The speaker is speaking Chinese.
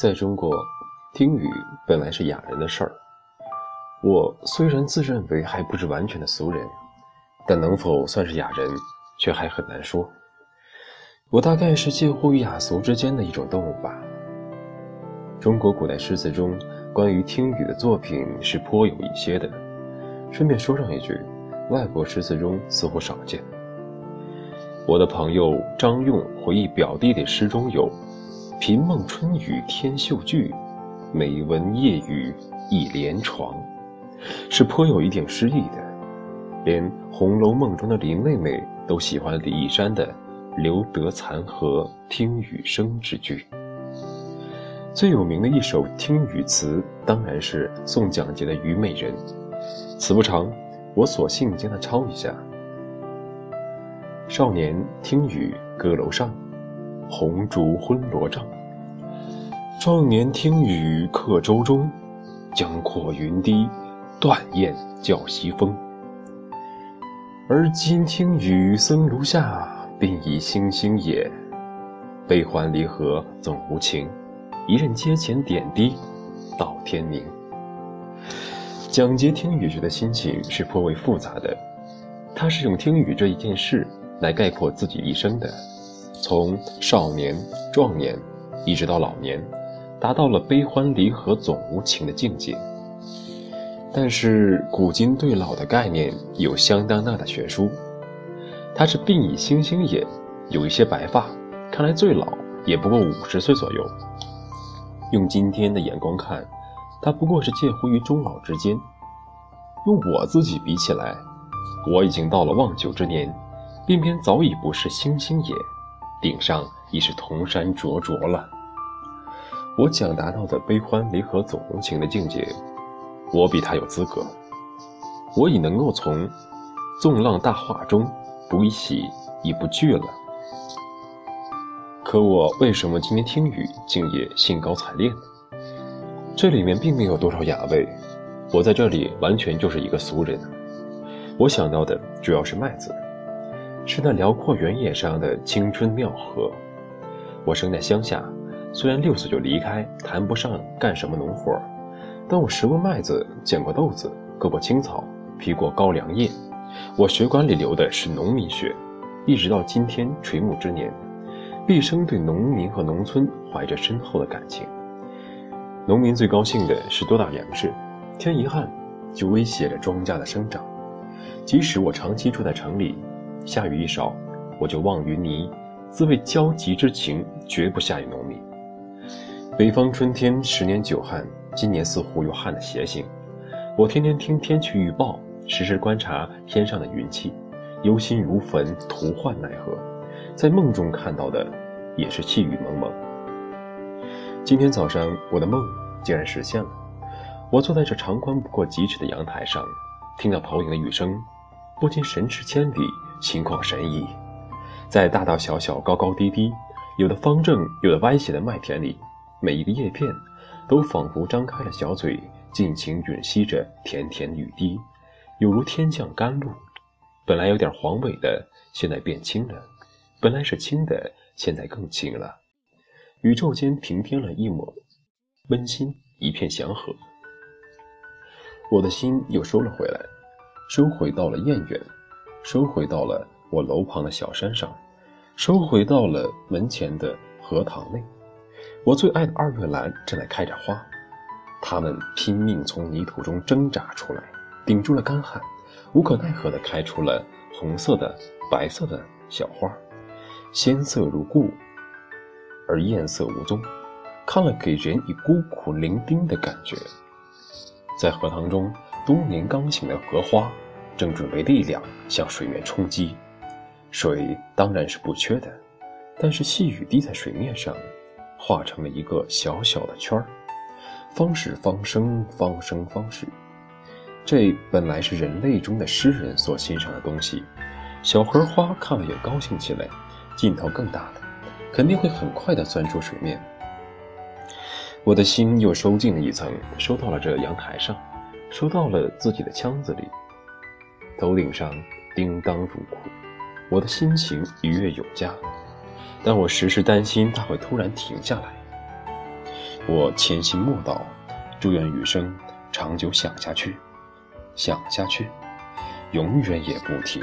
在中国，听雨本来是雅人的事儿。我虽然自认为还不是完全的俗人，但能否算是雅人，却还很难说。我大概是介乎于雅俗之间的一种动物吧。中国古代诗词中关于听雨的作品是颇有一些的。顺便说上一句，外国诗词中似乎少见。我的朋友张用回忆表弟的诗中有。频梦春雨天秀句，每闻夜雨一帘床，是颇有一点诗意的。连《红楼梦》中的林妹妹都喜欢李义山的“留得残荷听雨声”之句。最有名的一首听雨词，当然是宋蒋捷的《虞美人》。词不长，我索性将它抄一下：少年听雨歌楼上。红烛昏罗帐，壮年听雨客舟中，江阔云低，断雁叫西风。而今听雨僧庐下，鬓已星星也。悲欢离合总无情，一任阶前点滴，到天明。蒋捷听雨时的心情是颇为复杂的，他是用听雨这一件事来概括自己一生的。从少年、壮年，一直到老年，达到了悲欢离合总无情的境界。但是古今对老的概念有相当大的悬殊。他是鬓已星星也，有一些白发，看来最老也不过五十岁左右。用今天的眼光看，他不过是介乎于中老之间。用我自己比起来，我已经到了望九之年，鬓边早已不是星星也。顶上已是铜山灼灼了。我讲达到的悲欢离合总无情的境界，我比他有资格。我已能够从纵浪大化中不一喜亦不惧了。可我为什么今天听雨竟也兴高采烈呢？这里面并没有多少雅味。我在这里完全就是一个俗人。我想到的主要是麦子。是那辽阔原野上的青春妙河。我生在乡下，虽然六岁就离开，谈不上干什么农活但我拾过麦子，捡过豆子，割过青草，劈过高粱叶。我血管里流的是农民血，一直到今天垂暮之年，毕生对农民和农村怀着深厚的感情。农民最高兴的是多打粮食，天一旱就威胁着庄稼的生长。即使我长期住在城里。下雨一少，我就望云霓，自谓焦急之情绝不下于农民。北方春天十年久旱，今年似乎有旱的邪性。我天天听天气预报，时时观察天上的云气，忧心如焚，徒患奈何。在梦中看到的，也是细雨蒙蒙。今天早上，我的梦竟然实现了。我坐在这长宽不过几尺的阳台上，听到投影的雨声，不禁神驰千里。心旷神怡，在大大小小、高高低低、有的方正、有的歪斜的麦田里，每一个叶片都仿佛张开了小嘴，尽情吮吸着甜甜雨滴，有如天降甘露。本来有点黄萎的，现在变青了；本来是青的，现在更青了。宇宙间平添了一抹温馨，一片祥和。我的心又收了回来，收回到了燕园。收回到了我楼旁的小山上，收回到了门前的荷塘内。我最爱的二月兰正在开着花，它们拼命从泥土中挣扎出来，顶住了干旱，无可奈何地开出了红色的、白色的小花，鲜色如故，而艳色无踪，看了给人以孤苦伶仃的感觉。在荷塘中，冬年刚醒的荷花。正准备力量向水面冲击，水当然是不缺的，但是细雨滴在水面上，化成了一个小小的圈儿。方是方生，方生方始，这本来是人类中的诗人所欣赏的东西。小荷花看了也高兴起来，劲头更大了，肯定会很快的钻出水面。我的心又收进了一层，收到了这阳台上，收到了自己的腔子里。头顶上叮当如哭，我的心情愉悦有加，但我时时担心它会突然停下来。我潜心默祷，祝愿雨声长久响下去，想下去，永远也不停。